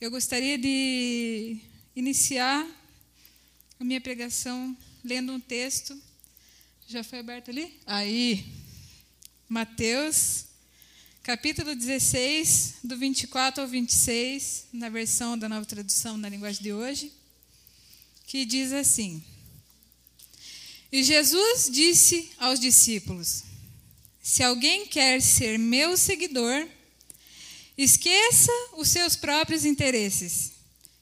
Eu gostaria de iniciar a minha pregação lendo um texto. Já foi aberto ali? Aí. Mateus, capítulo 16, do 24 ao 26, na versão da nova tradução na linguagem de hoje, que diz assim: E Jesus disse aos discípulos: Se alguém quer ser meu seguidor, Esqueça os seus próprios interesses.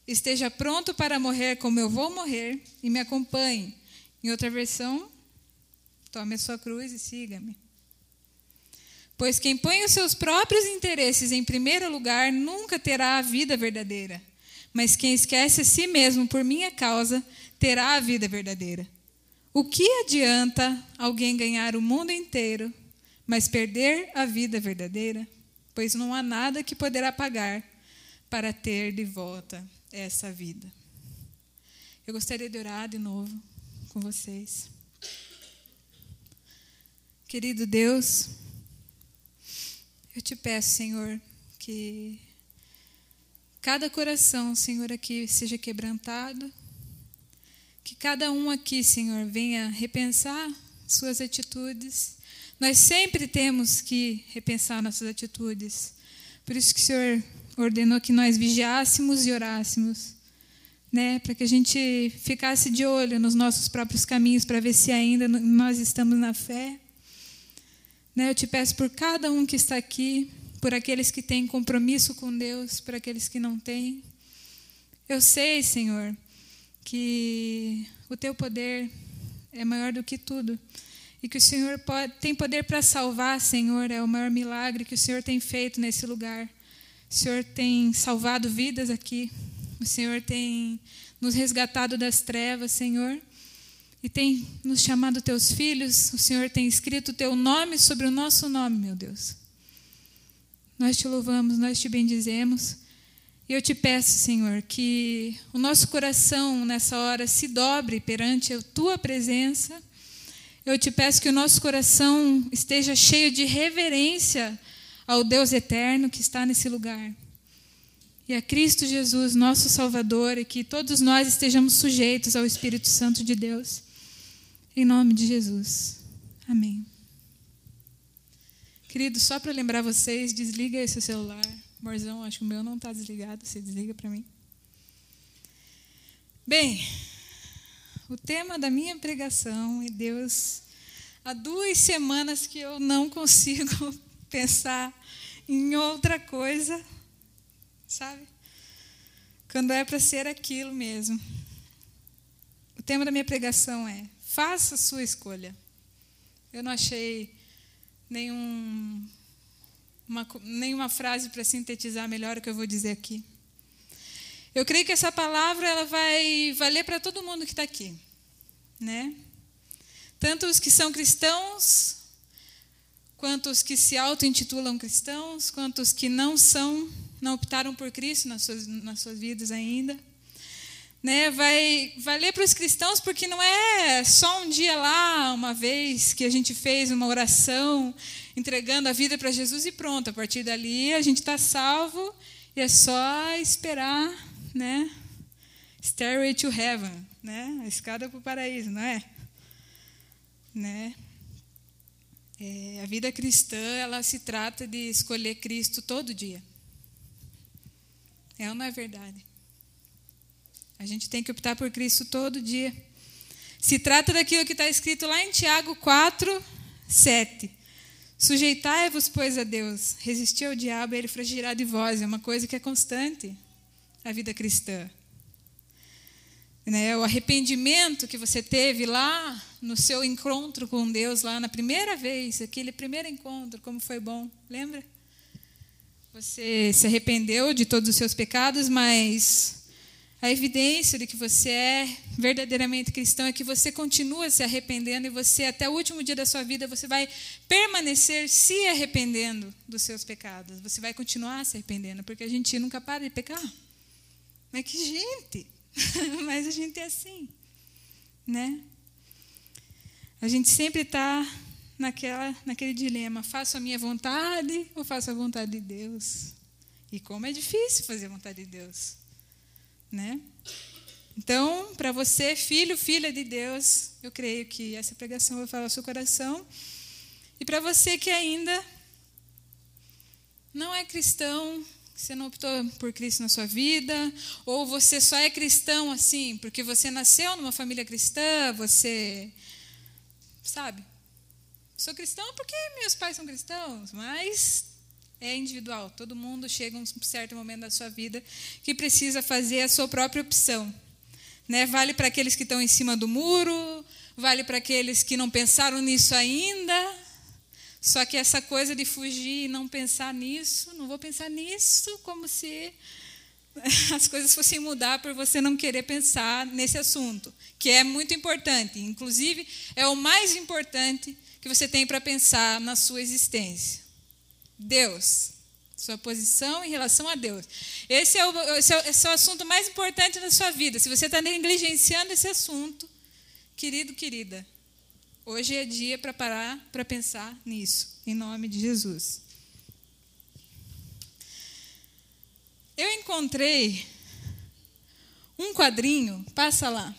Esteja pronto para morrer como eu vou morrer e me acompanhe. Em outra versão, tome a sua cruz e siga-me. Pois quem põe os seus próprios interesses em primeiro lugar nunca terá a vida verdadeira. Mas quem esquece a si mesmo por minha causa terá a vida verdadeira. O que adianta alguém ganhar o mundo inteiro, mas perder a vida verdadeira? Pois não há nada que poderá pagar para ter de volta essa vida. Eu gostaria de orar de novo com vocês. Querido Deus, eu te peço, Senhor, que cada coração, Senhor, aqui seja quebrantado, que cada um aqui, Senhor, venha repensar suas atitudes nós sempre temos que repensar nossas atitudes. Por isso que o Senhor ordenou que nós vigiássemos e orássemos, né, para que a gente ficasse de olho nos nossos próprios caminhos para ver se ainda nós estamos na fé. Né, eu te peço por cada um que está aqui, por aqueles que têm compromisso com Deus, por aqueles que não têm. Eu sei, Senhor, que o teu poder é maior do que tudo e que o Senhor pode, tem poder para salvar, Senhor, é o maior milagre que o Senhor tem feito nesse lugar. O Senhor tem salvado vidas aqui, o Senhor tem nos resgatado das trevas, Senhor, e tem nos chamado teus filhos, o Senhor tem escrito o teu nome sobre o nosso nome, meu Deus. Nós te louvamos, nós te bendizemos. E eu te peço, Senhor, que o nosso coração nessa hora se dobre perante a tua presença eu te peço que o nosso coração esteja cheio de reverência ao Deus eterno que está nesse lugar. E a Cristo Jesus, nosso Salvador, e que todos nós estejamos sujeitos ao Espírito Santo de Deus. Em nome de Jesus. Amém. Querido, só para lembrar vocês, desliga esse celular. Morzão, acho que o meu não está desligado, você desliga para mim. Bem, o tema da minha pregação, e Deus, há duas semanas que eu não consigo pensar em outra coisa, sabe? Quando é para ser aquilo mesmo. O tema da minha pregação é: faça a sua escolha. Eu não achei nenhum, uma, nenhuma frase para sintetizar melhor o que eu vou dizer aqui. Eu creio que essa palavra ela vai valer para todo mundo que está aqui, né? Tanto os que são cristãos, quanto os que se auto-intitulam cristãos, quanto os que não são, não optaram por Cristo nas suas, nas suas vidas ainda. Né, vai valer para os cristãos porque não é só um dia lá, uma vez que a gente fez uma oração entregando a vida para Jesus e pronto, a partir dali a gente está salvo e é só esperar né? Stairway to Heaven, né? A escada para o paraíso, não é? Né? É, a vida cristã, ela se trata de escolher Cristo todo dia. É ou não é verdade? A gente tem que optar por Cristo todo dia. Se trata daquilo que está escrito lá em Tiago 4, 7. Sujeitai-vos, pois, a Deus, resistir ao diabo e ele fragirá de vós. É uma coisa que é constante a vida cristã. Né, o arrependimento que você teve lá no seu encontro com Deus, lá na primeira vez, aquele primeiro encontro, como foi bom, lembra? Você se arrependeu de todos os seus pecados, mas a evidência de que você é verdadeiramente cristão é que você continua se arrependendo e você, até o último dia da sua vida, você vai permanecer se arrependendo dos seus pecados. Você vai continuar se arrependendo, porque a gente nunca para de pecar. Mas que gente! Mas a gente é assim, né? A gente sempre está naquela, naquele dilema: faço a minha vontade ou faço a vontade de Deus? E como é difícil fazer a vontade de Deus, né? Então, para você, filho, filha de Deus, eu creio que essa pregação vai falar ao seu coração. E para você que ainda não é cristão, você não optou por Cristo na sua vida, ou você só é cristão assim porque você nasceu numa família cristã, você sabe? Sou cristão porque meus pais são cristãos, mas é individual. Todo mundo chega a um certo momento da sua vida que precisa fazer a sua própria opção. Né? Vale para aqueles que estão em cima do muro, vale para aqueles que não pensaram nisso ainda. Só que essa coisa de fugir e não pensar nisso, não vou pensar nisso, como se as coisas fossem mudar por você não querer pensar nesse assunto, que é muito importante. Inclusive, é o mais importante que você tem para pensar na sua existência. Deus. Sua posição em relação a Deus. Esse é, o, esse, é, esse é o assunto mais importante da sua vida. Se você está negligenciando esse assunto, querido, querida, hoje é dia para parar para pensar nisso, em nome de Jesus. Eu encontrei um quadrinho, passa lá,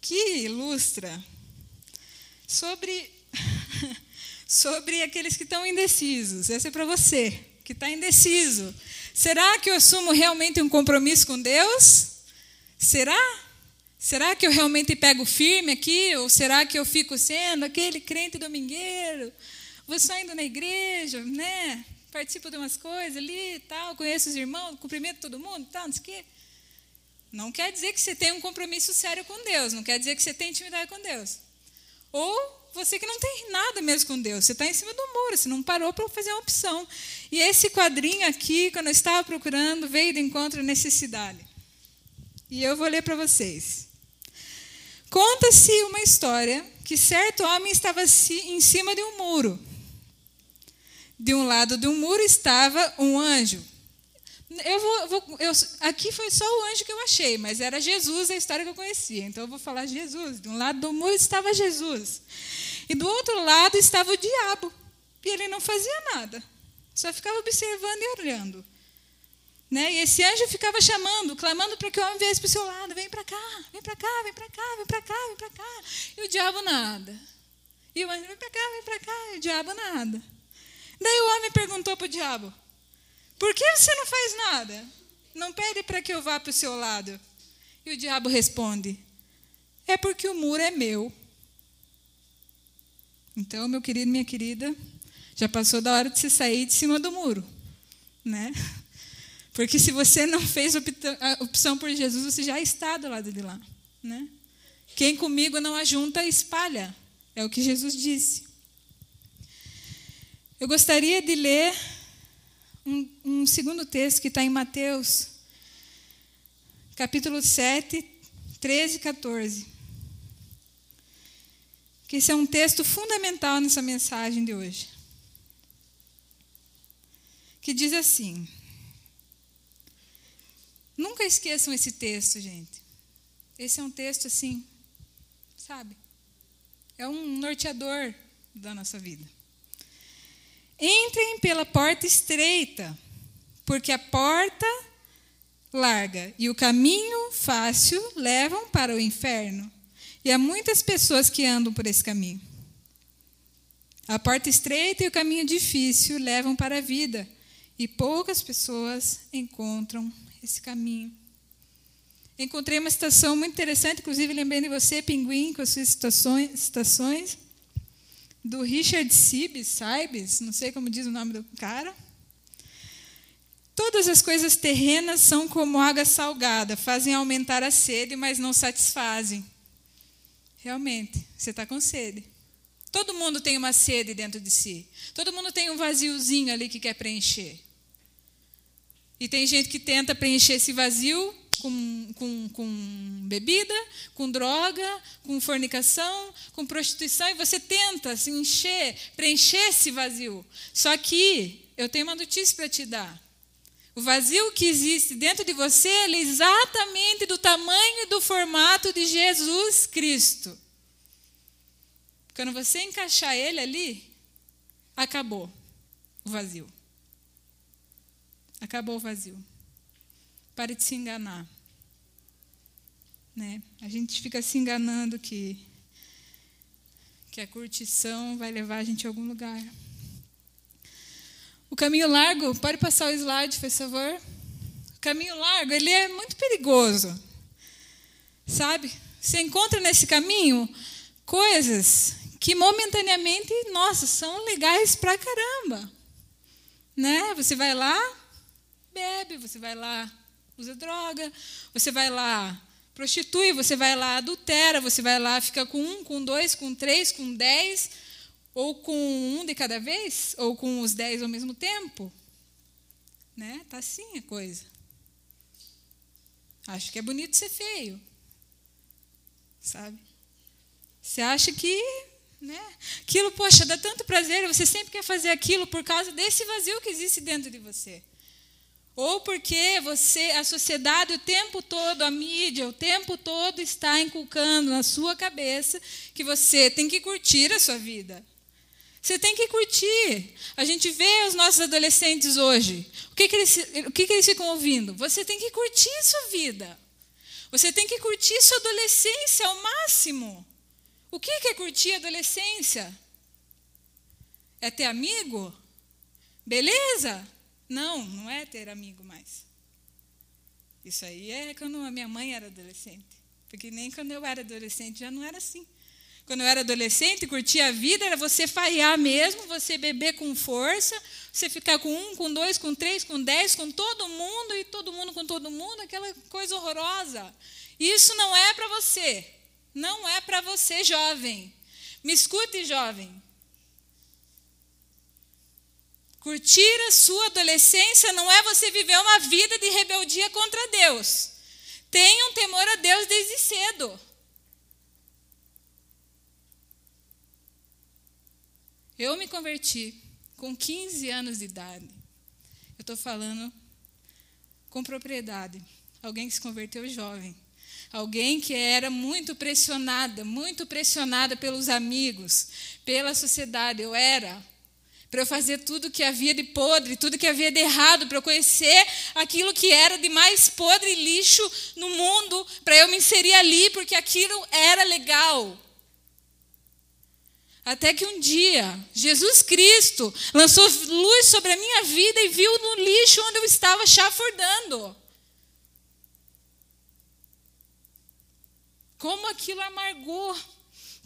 que ilustra sobre sobre aqueles que estão indecisos. Essa é para você, que está indeciso. Será que eu assumo realmente um compromisso com Deus? Será? Será que eu realmente pego firme aqui? Ou será que eu fico sendo aquele crente domingueiro? Vou só indo na igreja, né? Participo de umas coisas ali e tal, conheço os irmãos, cumprimento todo mundo, tal, não sei o quê. Não quer dizer que você tem um compromisso sério com Deus, não quer dizer que você tem intimidade com Deus. Ou você que não tem nada mesmo com Deus, você está em cima do muro, você não parou para fazer uma opção. E esse quadrinho aqui, quando eu estava procurando, veio de encontro à necessidade. E eu vou ler para vocês. Conta-se uma história que certo homem estava em cima de um muro. De um lado de um muro estava um anjo. Eu vou, vou eu, aqui foi só o anjo que eu achei, mas era Jesus a história que eu conhecia. Então eu vou falar Jesus. De um lado do muro estava Jesus. E do outro lado estava o diabo. E ele não fazia nada. Só ficava observando e olhando. Né? E esse anjo ficava chamando, clamando para que o homem viesse para o seu lado: vem para cá, vem para cá, vem para cá, vem para cá, vem para cá. E o diabo nada. E o anjo: vem para cá, vem para cá. E o diabo nada. Daí o homem perguntou para o diabo: por que você não faz nada? Não pede para que eu vá para o seu lado. E o diabo responde: é porque o muro é meu. Então, meu querido, minha querida, já passou da hora de você sair de cima do muro, né? Porque se você não fez a opção por Jesus, você já está do lado de lá, né? Quem comigo não ajunta, espalha. É o que Jesus disse. Eu gostaria de ler um, um segundo texto que está em Mateus, capítulo 7, 13 e 14 que esse é um texto fundamental nessa mensagem de hoje. Que diz assim: Nunca esqueçam esse texto, gente. Esse é um texto assim, sabe? É um norteador da nossa vida. Entrem pela porta estreita, porque a porta larga e o caminho fácil levam para o inferno e há muitas pessoas que andam por esse caminho. A porta estreita e o caminho difícil levam para a vida, e poucas pessoas encontram esse caminho. Encontrei uma citação muito interessante, inclusive lembrei de você, Pinguim, com as suas citações, citações do Richard Sibes, Sibes, não sei como diz o nome do cara. Todas as coisas terrenas são como água salgada, fazem aumentar a sede, mas não satisfazem. Realmente, você está com sede. Todo mundo tem uma sede dentro de si. Todo mundo tem um vaziozinho ali que quer preencher. E tem gente que tenta preencher esse vazio com, com, com bebida, com droga, com fornicação, com prostituição, e você tenta se encher, preencher esse vazio. Só que eu tenho uma notícia para te dar. O vazio que existe dentro de você é exatamente do tamanho e do formato de Jesus Cristo. Quando você encaixar ele ali, acabou o vazio. Acabou o vazio. Pare de se enganar. Né? A gente fica se enganando que, que a curtição vai levar a gente a algum lugar. O caminho largo, pode passar o slide, por favor. O caminho largo, ele é muito perigoso. Sabe? Você encontra nesse caminho coisas que momentaneamente, nossa, são legais pra caramba. Né? Você vai lá, bebe, você vai lá, usa droga, você vai lá, prostitui, você vai lá, adultera, você vai lá, fica com um, com dois, com três, com dez, ou com um de cada vez, ou com os dez ao mesmo tempo. Né? Tá assim a coisa. Acho que é bonito ser feio sabe? Você acha que, né? Aquilo, poxa, dá tanto prazer, você sempre quer fazer aquilo por causa desse vazio que existe dentro de você. Ou porque você, a sociedade o tempo todo, a mídia o tempo todo está inculcando na sua cabeça que você tem que curtir a sua vida. Você tem que curtir. A gente vê os nossos adolescentes hoje. O que, que, eles, o que, que eles ficam ouvindo? Você tem que curtir a sua vida. Você tem que curtir sua adolescência ao máximo. O que é curtir a adolescência? É ter amigo? Beleza? Não, não é ter amigo mais. Isso aí é quando a minha mãe era adolescente. Porque nem quando eu era adolescente já não era assim. Quando eu era adolescente, curtir a vida era você falhar mesmo, você beber com força, você ficar com um, com dois, com três, com dez, com todo mundo e todo mundo com todo mundo, aquela coisa horrorosa. Isso não é para você. Não é para você, jovem. Me escute, jovem. Curtir a sua adolescência não é você viver uma vida de rebeldia contra Deus. Tenha um temor a Deus desde cedo. Eu me converti com 15 anos de idade. Eu estou falando com propriedade. Alguém que se converteu jovem. Alguém que era muito pressionada, muito pressionada pelos amigos, pela sociedade. Eu era. Para eu fazer tudo que havia de podre, tudo que havia de errado, para eu conhecer aquilo que era de mais podre e lixo no mundo, para eu me inserir ali, porque aquilo era legal. Até que um dia, Jesus Cristo lançou luz sobre a minha vida e viu no lixo onde eu estava chafurdando. Como aquilo amargou.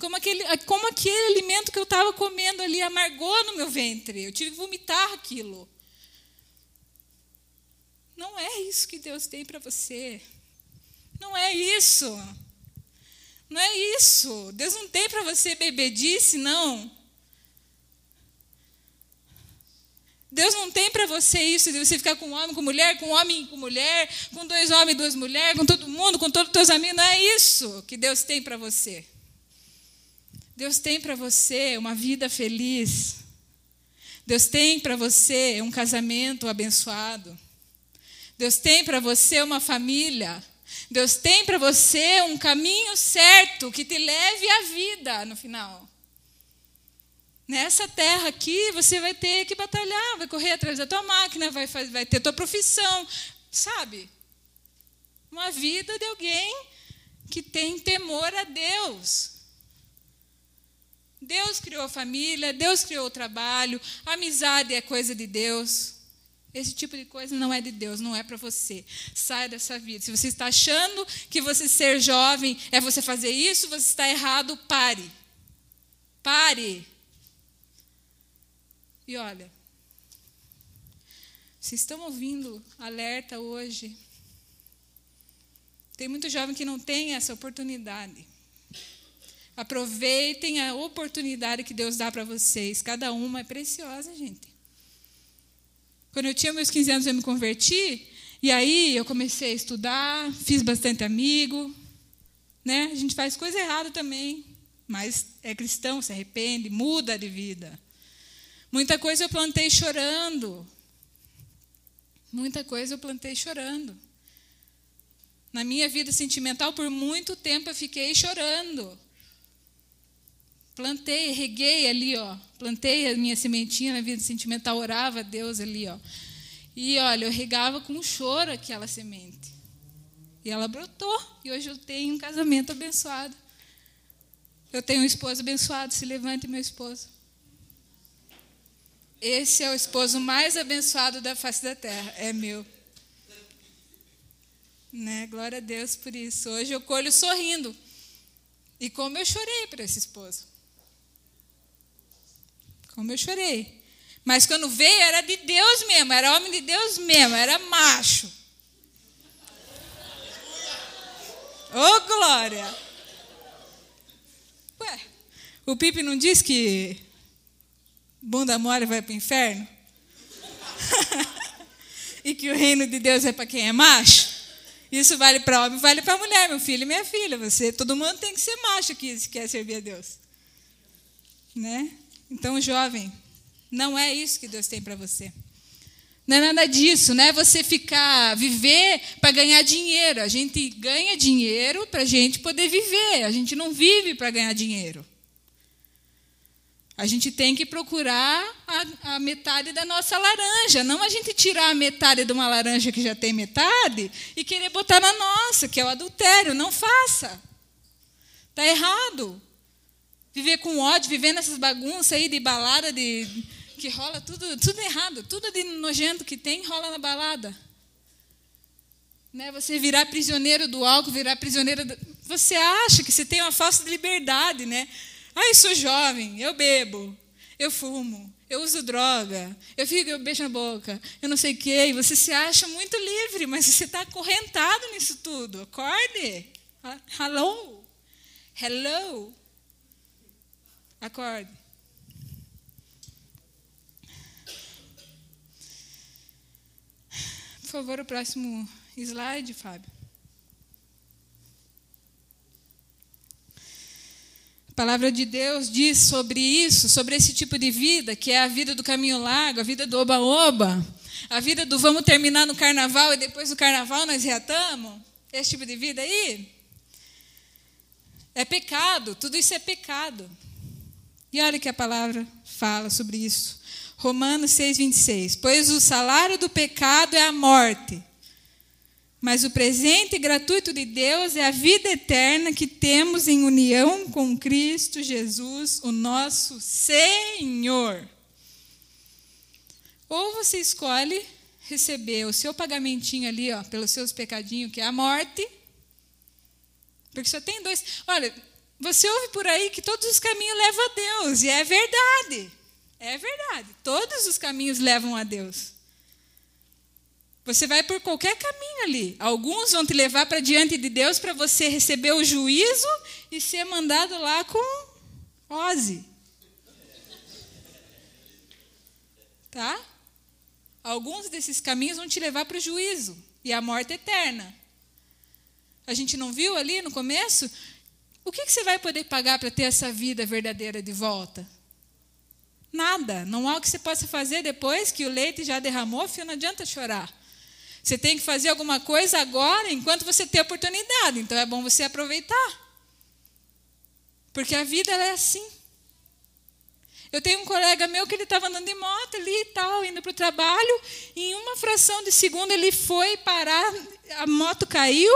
Como aquele, como aquele alimento que eu estava comendo ali amargou no meu ventre. Eu tive que vomitar aquilo. Não é isso que Deus tem para você. Não é isso. Não é isso. Deus não tem para você bebedice, não. Deus não tem para você isso de você ficar com homem, com mulher, com homem, com mulher, com dois homens, duas mulheres, com todo mundo, com todos os teus amigos. Não é isso que Deus tem para você. Deus tem para você uma vida feliz. Deus tem para você um casamento abençoado. Deus tem para você uma família Deus tem para você um caminho certo que te leve à vida no final. Nessa terra aqui, você vai ter que batalhar, vai correr atrás da tua máquina, vai, vai ter tua profissão, sabe? Uma vida de alguém que tem temor a Deus. Deus criou a família, Deus criou o trabalho, amizade é coisa de Deus. Esse tipo de coisa não é de Deus, não é para você. Saia dessa vida. Se você está achando que você ser jovem é você fazer isso, você está errado, pare. Pare. E olha, vocês estão ouvindo alerta hoje? Tem muito jovem que não tem essa oportunidade. Aproveitem a oportunidade que Deus dá para vocês. Cada uma é preciosa, gente. Quando eu tinha meus 15 anos, eu me converti. E aí eu comecei a estudar, fiz bastante amigo. Né? A gente faz coisa errada também, mas é cristão, se arrepende, muda de vida. Muita coisa eu plantei chorando. Muita coisa eu plantei chorando. Na minha vida sentimental, por muito tempo eu fiquei chorando. Plantei, reguei ali, ó. Plantei a minha sementinha na vida sentimental, orava a Deus ali, ó. E olha, eu regava com choro aquela semente. E ela brotou. E hoje eu tenho um casamento abençoado. Eu tenho um esposo abençoado. Se levante, meu esposo. Esse é o esposo mais abençoado da face da terra. É meu. Né? Glória a Deus por isso. Hoje eu colho sorrindo. E como eu chorei para esse esposo. Como eu chorei. Mas quando veio, era de Deus mesmo, era homem de Deus mesmo, era macho. Ô, oh, glória! Ué, o Pipe não diz que bunda mole vai para o inferno? e que o reino de Deus é para quem é macho? Isso vale para homem, vale para mulher, meu filho e minha filha. Você, todo mundo tem que ser macho aqui se quer servir a Deus. Né? Então, jovem, não é isso que Deus tem para você. Não é nada disso, não é você ficar, viver para ganhar dinheiro. A gente ganha dinheiro para a gente poder viver. A gente não vive para ganhar dinheiro. A gente tem que procurar a, a, metade da nossa laranja, não a gente tirar a metade de uma laranja que já tem metade e querer botar na nossa, que é o adultério. Não faça. Está errado. Viver com ódio, viver nessas bagunças aí de balada, de, que rola tudo, tudo errado, tudo de nojento que tem rola na balada. Né? Você virar prisioneiro do álcool, virar prisioneiro. Do... Você acha que você tem uma falsa liberdade, né? Ah, eu sou jovem, eu bebo, eu fumo, eu uso droga, eu fico, eu beijo na boca, eu não sei o quê. E você se acha muito livre, mas você está acorrentado nisso tudo. Acorde. Hello. Hello. Acorde. Por favor, o próximo slide, Fábio. A palavra de Deus diz sobre isso, sobre esse tipo de vida, que é a vida do caminho largo, a vida do oba-oba, a vida do vamos terminar no carnaval e depois do carnaval nós reatamos. Esse tipo de vida aí é pecado, tudo isso é pecado. E olha que a palavra fala sobre isso. Romanos 6, 26. Pois o salário do pecado é a morte, mas o presente gratuito de Deus é a vida eterna que temos em união com Cristo Jesus, o nosso Senhor. Ou você escolhe receber o seu pagamentinho ali, ó, pelos seus pecadinhos, que é a morte. Porque só tem dois. Olha, você ouve por aí que todos os caminhos levam a Deus, e é verdade. É verdade. Todos os caminhos levam a Deus. Você vai por qualquer caminho ali. Alguns vão te levar para diante de Deus para você receber o juízo e ser mandado lá com Ozzy. Tá? Alguns desses caminhos vão te levar para o juízo e a morte eterna. A gente não viu ali no começo? O que, que você vai poder pagar para ter essa vida verdadeira de volta? Nada. Não há o que você possa fazer depois que o leite já derramou, filho, não adianta chorar. Você tem que fazer alguma coisa agora, enquanto você tem oportunidade. Então é bom você aproveitar. Porque a vida é assim. Eu tenho um colega meu que ele estava andando de moto ali e tal, indo para o trabalho, e em uma fração de segundo ele foi parar, a moto caiu,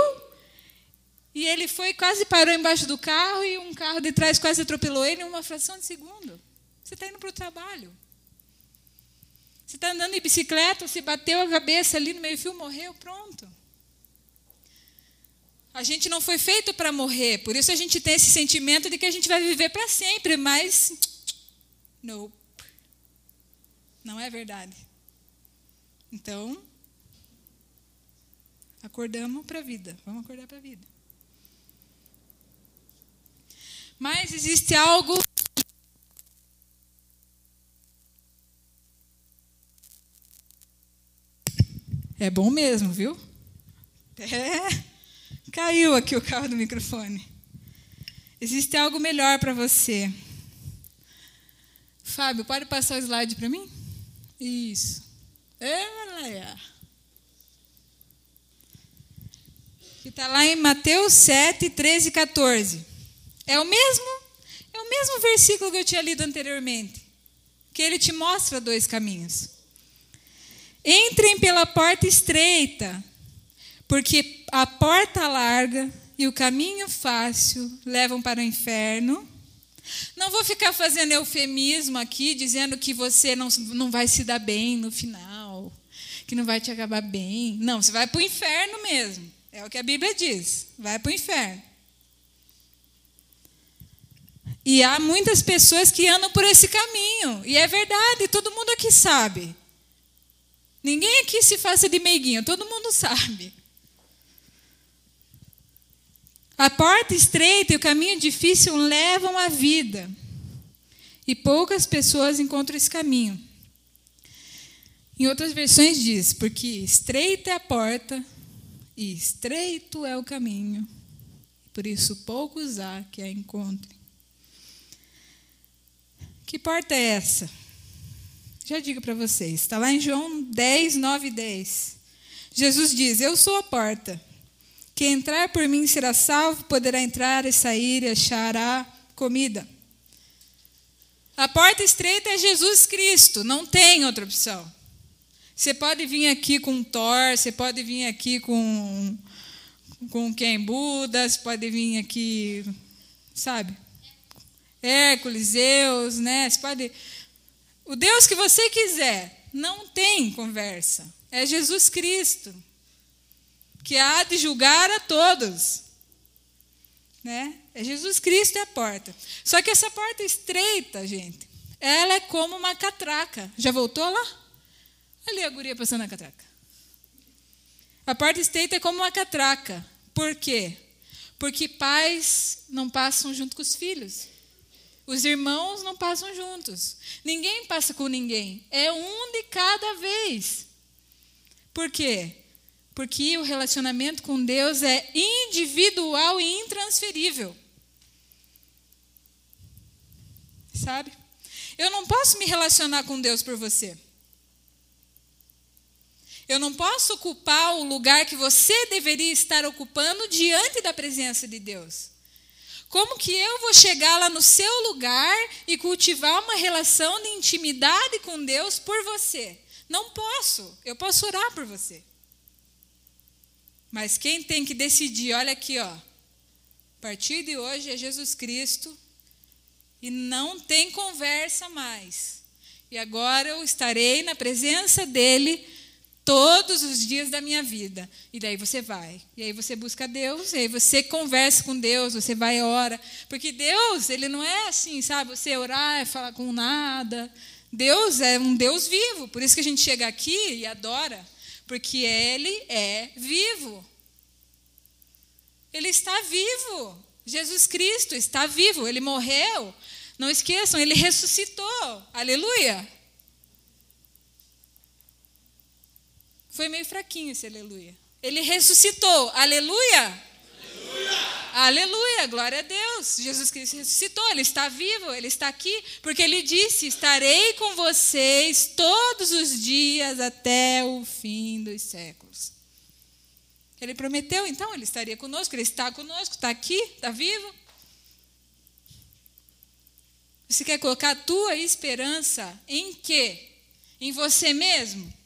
e ele foi, quase parou embaixo do carro, e um carro de trás quase atropelou ele em uma fração de segundo. Você está indo para o trabalho. Você está andando de bicicleta, você bateu a cabeça ali no meio-fio, morreu, pronto. A gente não foi feito para morrer, por isso a gente tem esse sentimento de que a gente vai viver para sempre, mas. Não. Não é verdade. Então, acordamos para a vida. Vamos acordar para a vida. Mas existe algo É bom mesmo, viu? É. Caiu aqui o carro do microfone. Existe algo melhor para você. Fábio, pode passar o slide para mim? Isso. É, que está lá em Mateus 7, 13 e 14. É o mesmo, é o mesmo versículo que eu tinha lido anteriormente, que ele te mostra dois caminhos. Entrem pela porta estreita, porque a porta larga e o caminho fácil levam para o inferno. Não vou ficar fazendo eufemismo aqui, dizendo que você não, não vai se dar bem no final, que não vai te acabar bem. Não, você vai para o inferno mesmo. É o que a Bíblia diz. Vai para o inferno. E há muitas pessoas que andam por esse caminho. E é verdade, todo mundo aqui sabe. Ninguém aqui se faça de meiguinho, todo mundo sabe. A porta estreita e o caminho difícil levam à vida. E poucas pessoas encontram esse caminho. Em outras versões diz: porque estreita é a porta e estreito é o caminho. Por isso poucos há que a encontrem. Que porta é essa? Já digo para vocês, está lá em João 10, 9 e 10. Jesus diz: Eu sou a porta. Quem entrar por mim será salvo, poderá entrar e sair e achará comida. A porta estreita é Jesus Cristo, não tem outra opção. Você pode vir aqui com Thor, você pode vir aqui com com quem Buda, você pode vir aqui, sabe? Hércules, Zeus, né? Você pode o Deus que você quiser, não tem conversa. É Jesus Cristo que há de julgar a todos. Né? É Jesus Cristo é a porta. Só que essa porta estreita, gente, ela é como uma catraca. Já voltou lá? Ali a guria passando a catraca. A porta estreita é como uma catraca. Por quê? Porque pais não passam junto com os filhos. Os irmãos não passam juntos. Ninguém passa com ninguém. É um de cada vez. Por quê? Porque o relacionamento com Deus é individual e intransferível. Sabe? Eu não posso me relacionar com Deus por você. Eu não posso ocupar o lugar que você deveria estar ocupando diante da presença de Deus. Como que eu vou chegar lá no seu lugar e cultivar uma relação de intimidade com Deus por você? Não posso. Eu posso orar por você. Mas quem tem que decidir, olha aqui, ó. A partir de hoje é Jesus Cristo e não tem conversa mais. E agora eu estarei na presença dele todos os dias da minha vida. E daí você vai. E aí você busca Deus, e aí você conversa com Deus, você vai e ora. Porque Deus, ele não é assim, sabe? Você orar é falar com nada. Deus é um Deus vivo. Por isso que a gente chega aqui e adora porque ele é vivo. Ele está vivo. Jesus Cristo está vivo. Ele morreu. Não esqueçam, ele ressuscitou. Aleluia. Foi meio fraquinho esse aleluia. Ele ressuscitou. Aleluia. Aleluia. Aleluia, glória a Deus. Jesus Cristo ressuscitou, ele está vivo, ele está aqui, porque ele disse: Estarei com vocês todos os dias até o fim dos séculos. Ele prometeu, então, ele estaria conosco, ele está conosco, está aqui, está vivo. Você quer colocar a tua esperança em quê? Em você mesmo?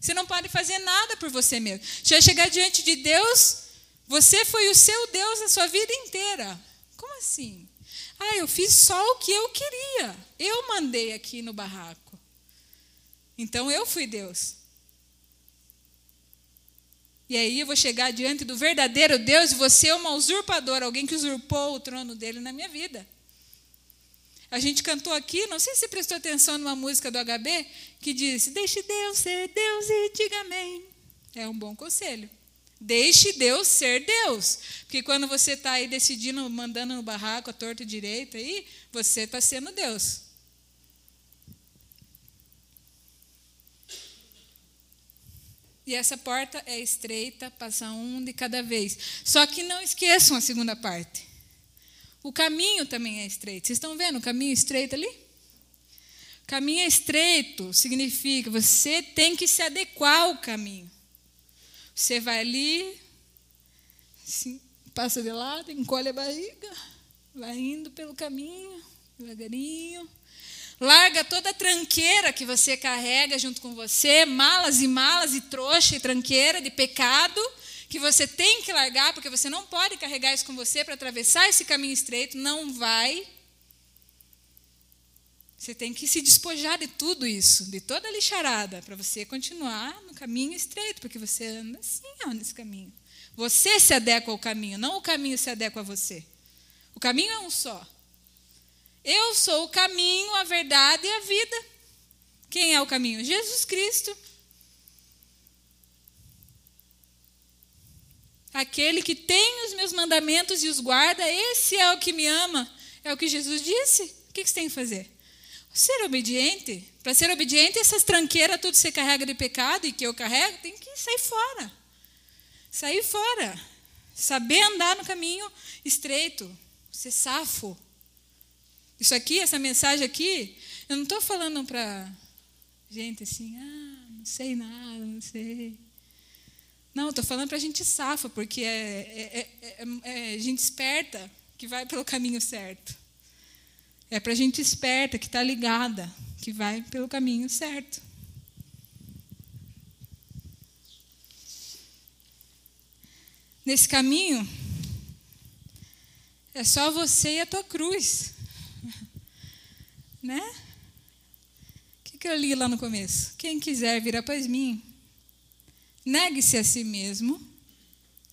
Você não pode fazer nada por você mesmo. Você vai chegar diante de Deus você foi o seu Deus a sua vida inteira. Como assim? Ah, eu fiz só o que eu queria. Eu mandei aqui no barraco. Então eu fui Deus. E aí eu vou chegar diante do verdadeiro Deus e você é uma usurpadora, alguém que usurpou o trono dele na minha vida. A gente cantou aqui, não sei se você prestou atenção numa música do HB, que diz: Deixe Deus ser Deus e diga amém. É um bom conselho. Deixe Deus ser Deus. Porque quando você está aí decidindo, mandando no barraco a torta direita, aí, você está sendo Deus. E essa porta é estreita, passa um de cada vez. Só que não esqueçam a segunda parte. O caminho também é estreito. Vocês estão vendo o caminho estreito ali? Caminho estreito significa você tem que se adequar ao caminho. Você vai ali, assim, passa de lado, encolhe a barriga, vai indo pelo caminho, devagarinho. Larga toda a tranqueira que você carrega junto com você, malas e malas e trouxa e tranqueira de pecado que você tem que largar, porque você não pode carregar isso com você para atravessar esse caminho estreito, não vai. Você tem que se despojar de tudo isso, de toda a lixarada, para você continuar no caminho estreito, porque você anda assim, ó, nesse caminho. Você se adequa ao caminho, não o caminho se adequa a você. O caminho é um só. Eu sou o caminho, a verdade e a vida. Quem é o caminho? Jesus Cristo. Aquele que tem os meus mandamentos e os guarda, esse é o que me ama. É o que Jesus disse. O que você tem que fazer? Ser obediente. Para ser obediente, essas tranqueiras, tudo você carrega de pecado e que eu carrego, tem que sair fora. Sair fora. Saber andar no caminho estreito. Ser safo. Isso aqui, essa mensagem aqui, eu não estou falando para gente assim, ah, não sei nada, não sei. Não, estou falando para a gente safa, porque é, é, é, é, gente esperta que vai pelo caminho certo. É para gente esperta, que está ligada, que vai pelo caminho certo. Nesse caminho, é só você e a tua cruz. Né? O que, que eu li lá no começo? Quem quiser vir após mim, negue-se a si mesmo,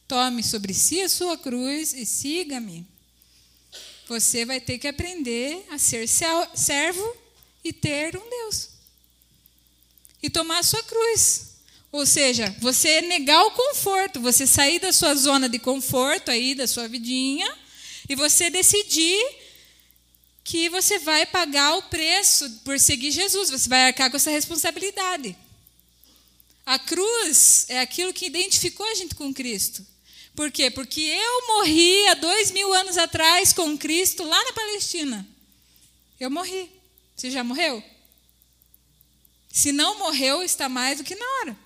tome sobre si a sua cruz e siga-me. Você vai ter que aprender a ser servo e ter um Deus. E tomar a sua cruz. Ou seja, você negar o conforto, você sair da sua zona de conforto aí, da sua vidinha, e você decidir que você vai pagar o preço por seguir Jesus, você vai arcar com essa responsabilidade. A cruz é aquilo que identificou a gente com Cristo. Por quê? Porque eu morri há dois mil anos atrás com Cristo lá na Palestina. Eu morri. Você já morreu? Se não morreu, está mais do que na hora.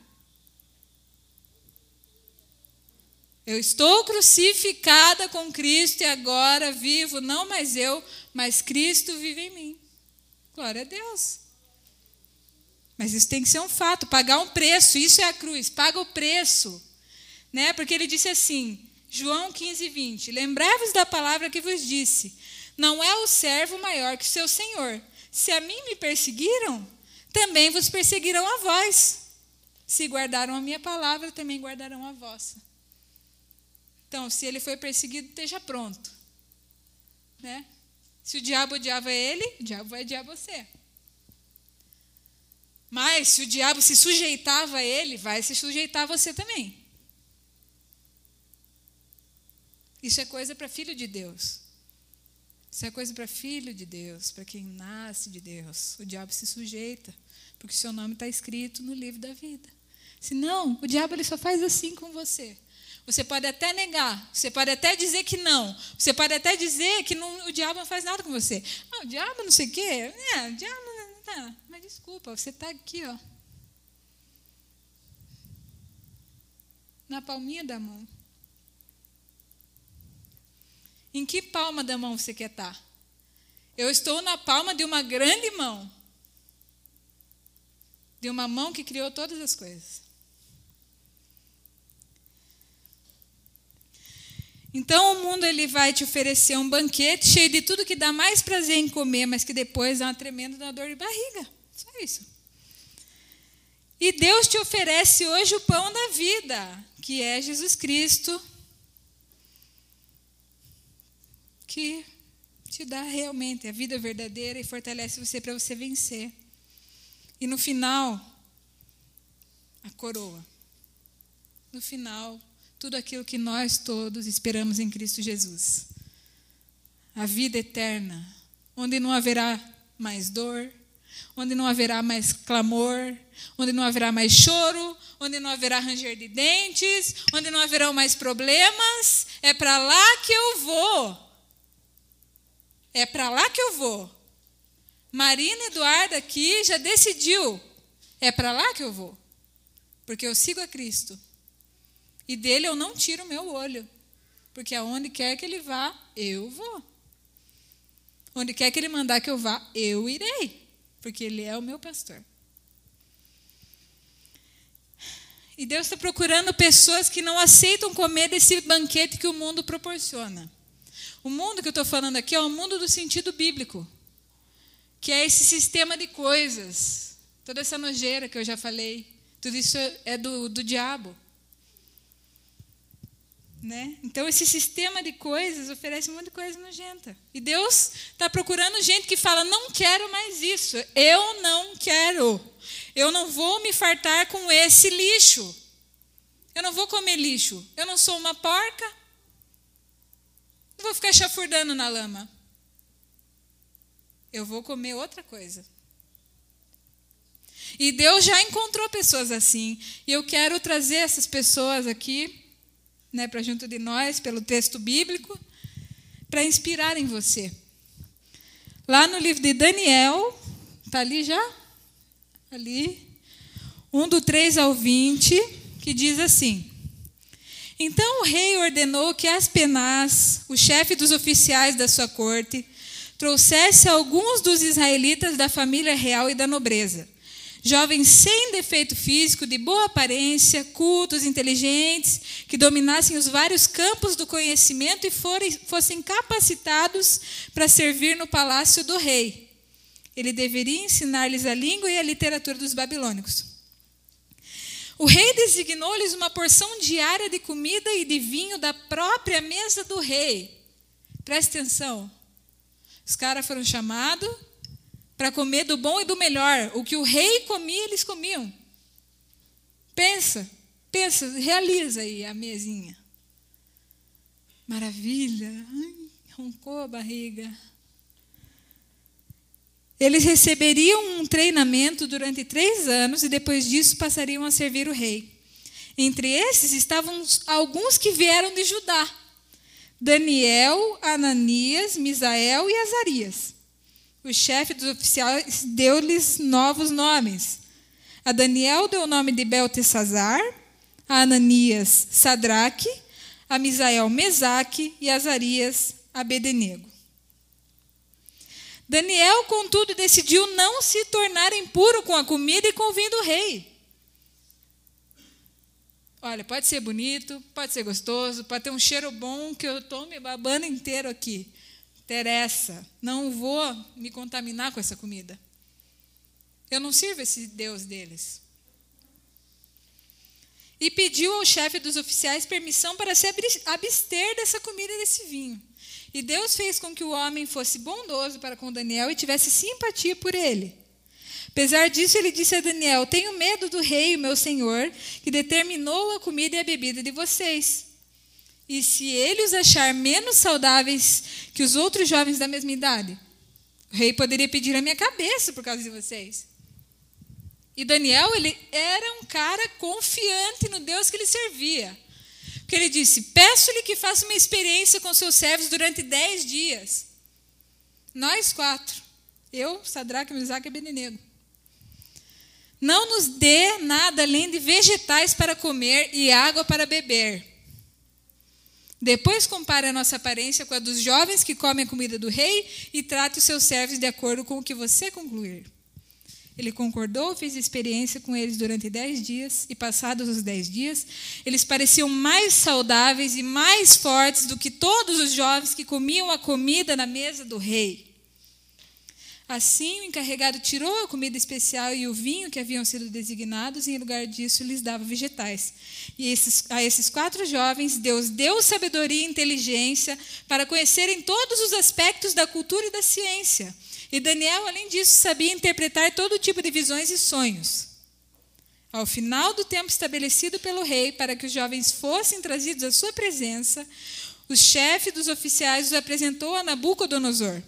Eu estou crucificada com Cristo e agora vivo, não mais eu, mas Cristo vive em mim. Glória a Deus. Mas isso tem que ser um fato, pagar um preço, isso é a cruz, paga o preço né? Porque ele disse assim, João 15, 20: Lembrai-vos da palavra que vos disse: Não é o servo maior que o seu senhor. Se a mim me perseguiram, também vos perseguirão a vós. Se guardaram a minha palavra, também guardarão a vossa. Então, se ele foi perseguido, esteja pronto. Né? Se o diabo odiava ele, o diabo vai odiar você. Mas se o diabo se sujeitava a ele, vai se sujeitar a você também. Isso é coisa para filho de Deus. Isso é coisa para filho de Deus, para quem nasce de Deus. O diabo se sujeita, porque o seu nome está escrito no livro da vida. Senão, o diabo ele só faz assim com você. Você pode até negar, você pode até dizer que não, você pode até dizer que não, o diabo não faz nada com você. Ah, o diabo não sei o quê, é, o diabo tá. Mas desculpa, você está aqui, ó, na palminha da mão. Em que palma da mão você quer estar? Eu estou na palma de uma grande mão. De uma mão que criou todas as coisas. Então o mundo ele vai te oferecer um banquete cheio de tudo que dá mais prazer em comer, mas que depois dá uma tremenda dor de barriga. Só isso. E Deus te oferece hoje o pão da vida, que é Jesus Cristo, que te dá realmente a vida verdadeira e fortalece você para você vencer. E no final, a coroa. No final, tudo aquilo que nós todos esperamos em Cristo Jesus. A vida eterna, onde não haverá mais dor, onde não haverá mais clamor, onde não haverá mais choro, onde não haverá ranger de dentes, onde não haverão mais problemas. É para lá que eu vou. É para lá que eu vou. Marina Eduarda aqui já decidiu. É para lá que eu vou. Porque eu sigo a Cristo. E dele eu não tiro o meu olho. Porque aonde quer que ele vá, eu vou. Onde quer que ele mandar que eu vá, eu irei. porque Ele é o meu pastor. E Deus está procurando pessoas que não aceitam comer desse banquete que o mundo proporciona. O mundo que eu estou falando aqui é o mundo do sentido bíblico, que é esse sistema de coisas, toda essa nojeira que eu já falei, tudo isso é do, do diabo. Né? Então, esse sistema de coisas oferece um monte de coisa nojenta. E Deus está procurando gente que fala: não quero mais isso, eu não quero, eu não vou me fartar com esse lixo, eu não vou comer lixo, eu não sou uma porca, não vou ficar chafurdando na lama, eu vou comer outra coisa. E Deus já encontrou pessoas assim, e eu quero trazer essas pessoas aqui né, para junto de nós, pelo texto bíblico, para inspirar em você. Lá no livro de Daniel, está ali já? Ali. 1 do 3 ao 20, que diz assim: Então o rei ordenou que Aspenaz, o chefe dos oficiais da sua corte, trouxesse alguns dos israelitas da família real e da nobreza Jovens sem defeito físico, de boa aparência, cultos, inteligentes, que dominassem os vários campos do conhecimento e fossem capacitados para servir no palácio do rei. Ele deveria ensinar-lhes a língua e a literatura dos babilônicos. O rei designou-lhes uma porção diária de comida e de vinho da própria mesa do rei. Preste atenção. Os caras foram chamados para comer do bom e do melhor. O que o rei comia, eles comiam. Pensa, pensa, realiza aí a mesinha. Maravilha. Ai, roncou a barriga. Eles receberiam um treinamento durante três anos e depois disso passariam a servir o rei. Entre esses estavam alguns que vieram de Judá: Daniel, Ananias, Misael e Azarias. O chefe dos oficiais deu-lhes novos nomes. A Daniel deu o nome de Beltesazar, a Ananias Sadraque, a Misael Mesaque e a Azarias Abedenego. Daniel, contudo, decidiu não se tornar impuro com a comida e com o vinho do rei. Olha, pode ser bonito, pode ser gostoso, pode ter um cheiro bom que eu tome babando inteiro aqui interessa, não vou me contaminar com essa comida. Eu não sirvo esse Deus deles. E pediu ao chefe dos oficiais permissão para se abster dessa comida e desse vinho. E Deus fez com que o homem fosse bondoso para com Daniel e tivesse simpatia por ele. Apesar disso, ele disse a Daniel: Tenho medo do rei, meu senhor, que determinou a comida e a bebida de vocês. E se ele os achar menos saudáveis que os outros jovens da mesma idade, o rei poderia pedir a minha cabeça por causa de vocês. E Daniel, ele era um cara confiante no Deus que ele servia. Porque ele disse: Peço-lhe que faça uma experiência com seus servos durante dez dias. Nós quatro. Eu, Sadraque, Misaque e Abednego. Não nos dê nada além de vegetais para comer e água para beber. Depois compare a nossa aparência com a dos jovens que comem a comida do rei e trate os seus servos de acordo com o que você concluir. Ele concordou, fez experiência com eles durante dez dias, e passados os dez dias, eles pareciam mais saudáveis e mais fortes do que todos os jovens que comiam a comida na mesa do rei. Assim, o encarregado tirou a comida especial e o vinho que haviam sido designados, e em lugar disso lhes dava vegetais. E esses, a esses quatro jovens, Deus deu sabedoria e inteligência para conhecerem todos os aspectos da cultura e da ciência. E Daniel, além disso, sabia interpretar todo tipo de visões e sonhos. Ao final do tempo estabelecido pelo rei para que os jovens fossem trazidos à sua presença, o chefe dos oficiais os apresentou a Nabucodonosor.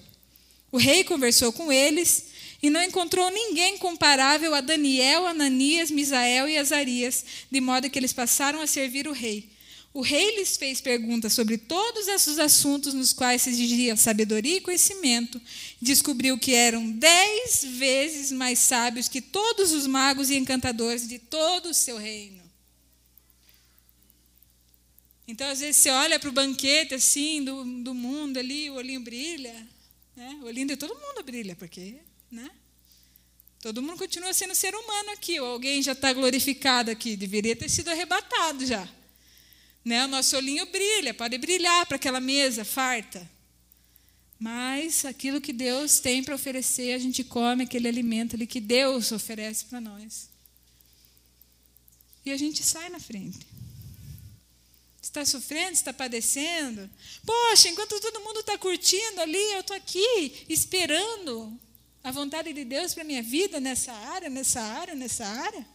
O rei conversou com eles e não encontrou ninguém comparável a Daniel, Ananias, Misael e Azarias, de modo que eles passaram a servir o rei. O rei lhes fez perguntas sobre todos esses assuntos nos quais se exigia sabedoria e conhecimento. Descobriu que eram dez vezes mais sábios que todos os magos e encantadores de todo o seu reino. Então, às vezes, você olha para o banquete assim do, do mundo ali, o olhinho brilha. Né? De todo mundo brilha, porque. Né? Todo mundo continua sendo ser humano aqui, ou alguém já está glorificado aqui, deveria ter sido arrebatado já. Né? O nosso olhinho brilha, pode brilhar para aquela mesa farta. Mas aquilo que Deus tem para oferecer, a gente come aquele alimento ali que Deus oferece para nós. E a gente sai na frente. Está sofrendo, está padecendo. Poxa, enquanto todo mundo está curtindo ali, eu estou aqui esperando a vontade de Deus para a minha vida nessa área, nessa área, nessa área.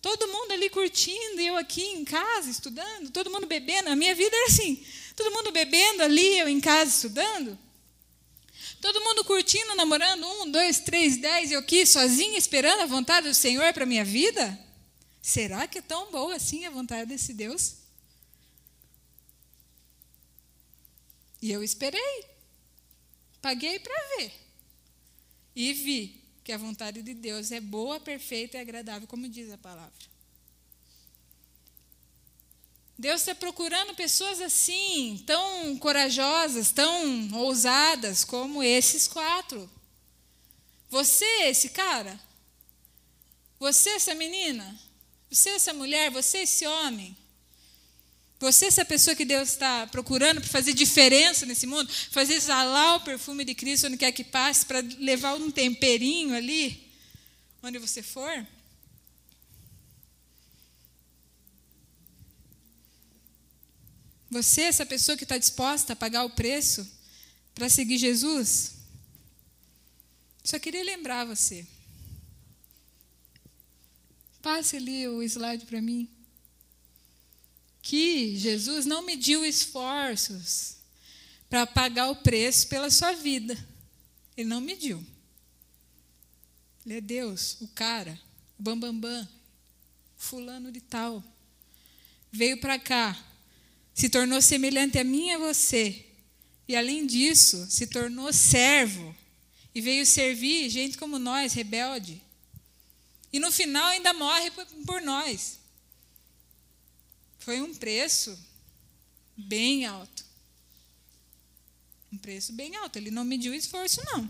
Todo mundo ali curtindo, eu aqui em casa estudando, todo mundo bebendo. A minha vida era assim: todo mundo bebendo ali, eu em casa estudando. Todo mundo curtindo, namorando, um, dois, três, dez, eu aqui sozinha esperando a vontade do Senhor para a minha vida? Será que é tão boa assim a vontade desse Deus? E eu esperei. Paguei para ver. E vi que a vontade de Deus é boa, perfeita e agradável, como diz a palavra. Deus está procurando pessoas assim, tão corajosas, tão ousadas como esses quatro. Você, esse cara? Você, essa menina? Você, essa mulher? Você, esse homem? Você, essa pessoa que Deus está procurando para fazer diferença nesse mundo, fazer exalar o perfume de Cristo onde quer que passe, para levar um temperinho ali, onde você for? Você, essa pessoa que está disposta a pagar o preço para seguir Jesus? Só queria lembrar você. Passe ali o slide para mim. Que Jesus não mediu esforços para pagar o preço pela sua vida. Ele não mediu. Ele é Deus, o cara, o bambambam, bam, bam, fulano de tal. Veio para cá, se tornou semelhante a mim e a você. E além disso, se tornou servo e veio servir gente como nós, rebelde. E no final ainda morre por nós. Foi um preço bem alto. Um preço bem alto. Ele não mediu esforço, não.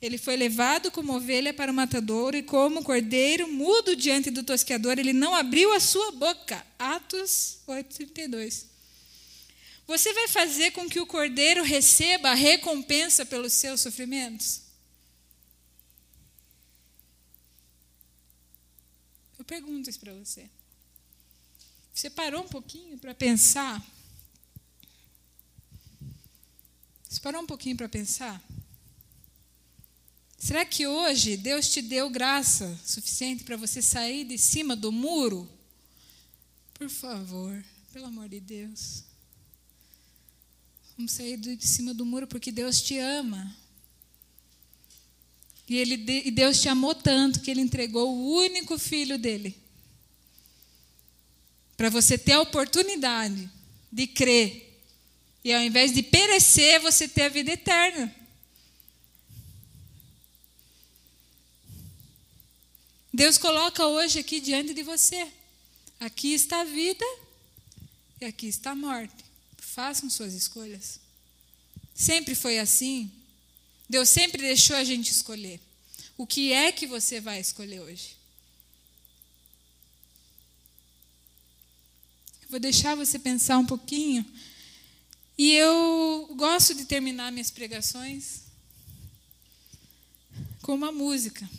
Ele foi levado como ovelha para o matadouro e como cordeiro mudo diante do tosqueador, ele não abriu a sua boca. Atos 8:32. Você vai fazer com que o cordeiro receba a recompensa pelos seus sofrimentos? Pergunto isso para você. Você parou um pouquinho para pensar? Você parou um pouquinho para pensar? Será que hoje Deus te deu graça suficiente para você sair de cima do muro? Por favor, pelo amor de Deus. Vamos sair de cima do muro porque Deus te ama. E, ele, e Deus te amou tanto que Ele entregou o único filho dele. Para você ter a oportunidade de crer. E ao invés de perecer, você ter a vida eterna. Deus coloca hoje aqui diante de você. Aqui está a vida e aqui está a morte. Façam suas escolhas. Sempre foi assim. Deus sempre deixou a gente escolher. O que é que você vai escolher hoje? Vou deixar você pensar um pouquinho. E eu gosto de terminar minhas pregações com uma música.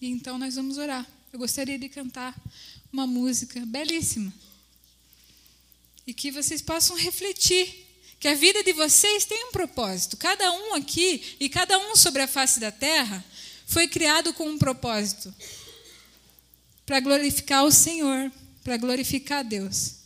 E então nós vamos orar. Eu gostaria de cantar uma música belíssima. E que vocês possam refletir que a vida de vocês tem um propósito. Cada um aqui e cada um sobre a face da terra foi criado com um propósito para glorificar o Senhor, para glorificar Deus.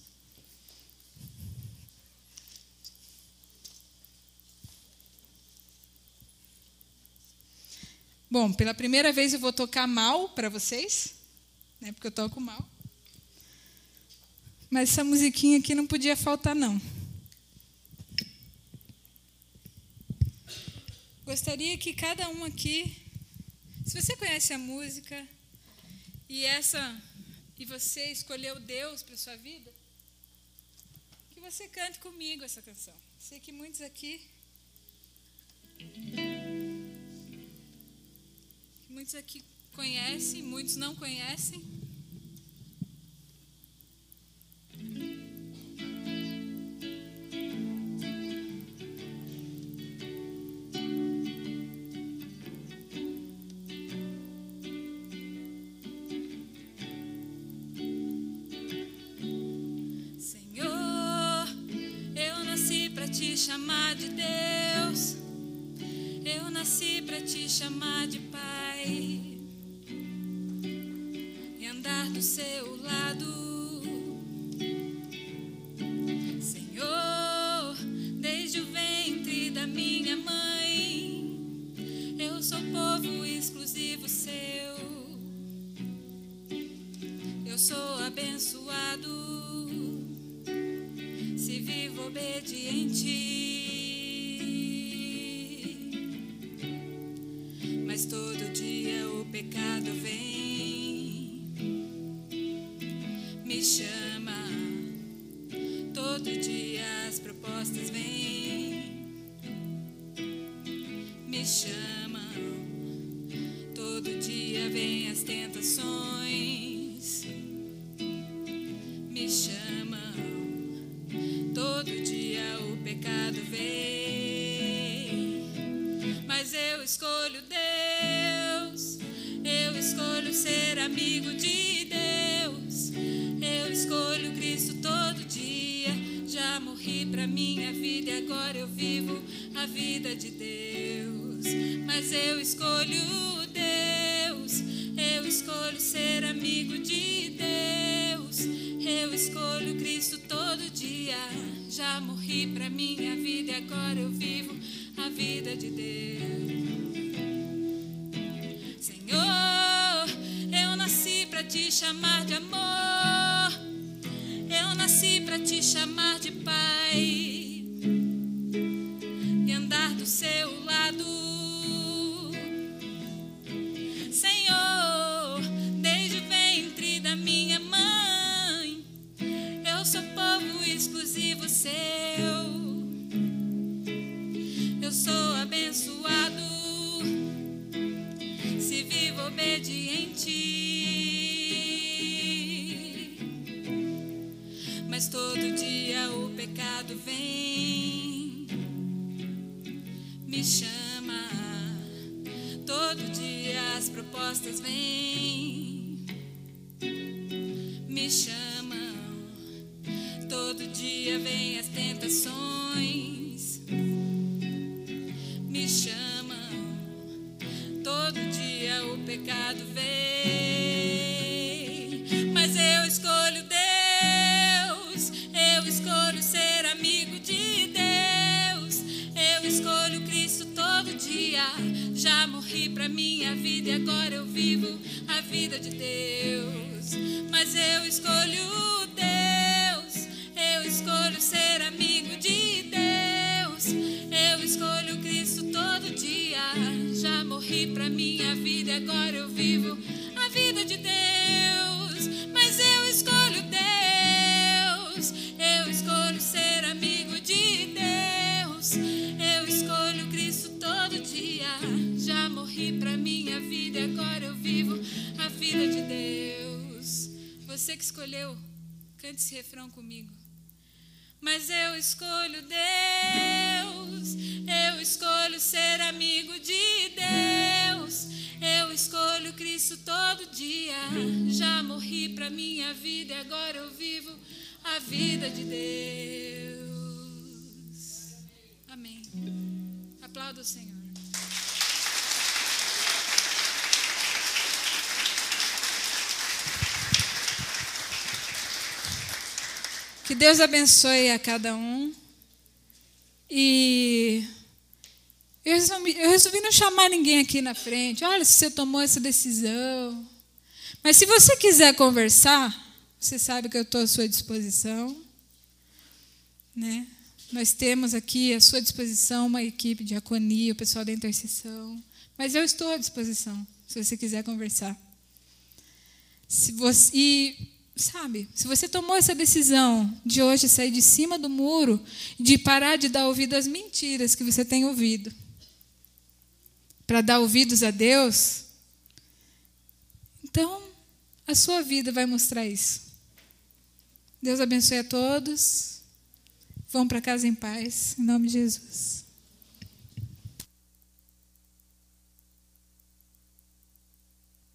Bom, pela primeira vez eu vou tocar mal para vocês, né, porque eu toco mal. Mas essa musiquinha aqui não podia faltar, não. Gostaria que cada um aqui, se você conhece a música e essa e você escolheu Deus para sua vida, que você cante comigo essa canção. Sei que muitos aqui muitos aqui conhecem, muitos não conhecem. me. comigo. Mas eu escolho Deus, eu escolho ser amigo de Deus, eu escolho Cristo todo dia. Já morri para minha vida e agora eu vivo a vida de Deus. Amém. Aplauda o Senhor. Que Deus abençoe a cada um. E eu resolvi, eu resolvi não chamar ninguém aqui na frente. Olha, se você tomou essa decisão. Mas se você quiser conversar, você sabe que eu estou à sua disposição. Né? Nós temos aqui à sua disposição uma equipe de aconia, o pessoal da intercessão. Mas eu estou à disposição, se você quiser conversar. Se você, e Sabe, se você tomou essa decisão de hoje sair de cima do muro, de parar de dar ouvido às mentiras que você tem ouvido, para dar ouvidos a Deus, então a sua vida vai mostrar isso. Deus abençoe a todos. Vão para casa em paz, em nome de Jesus.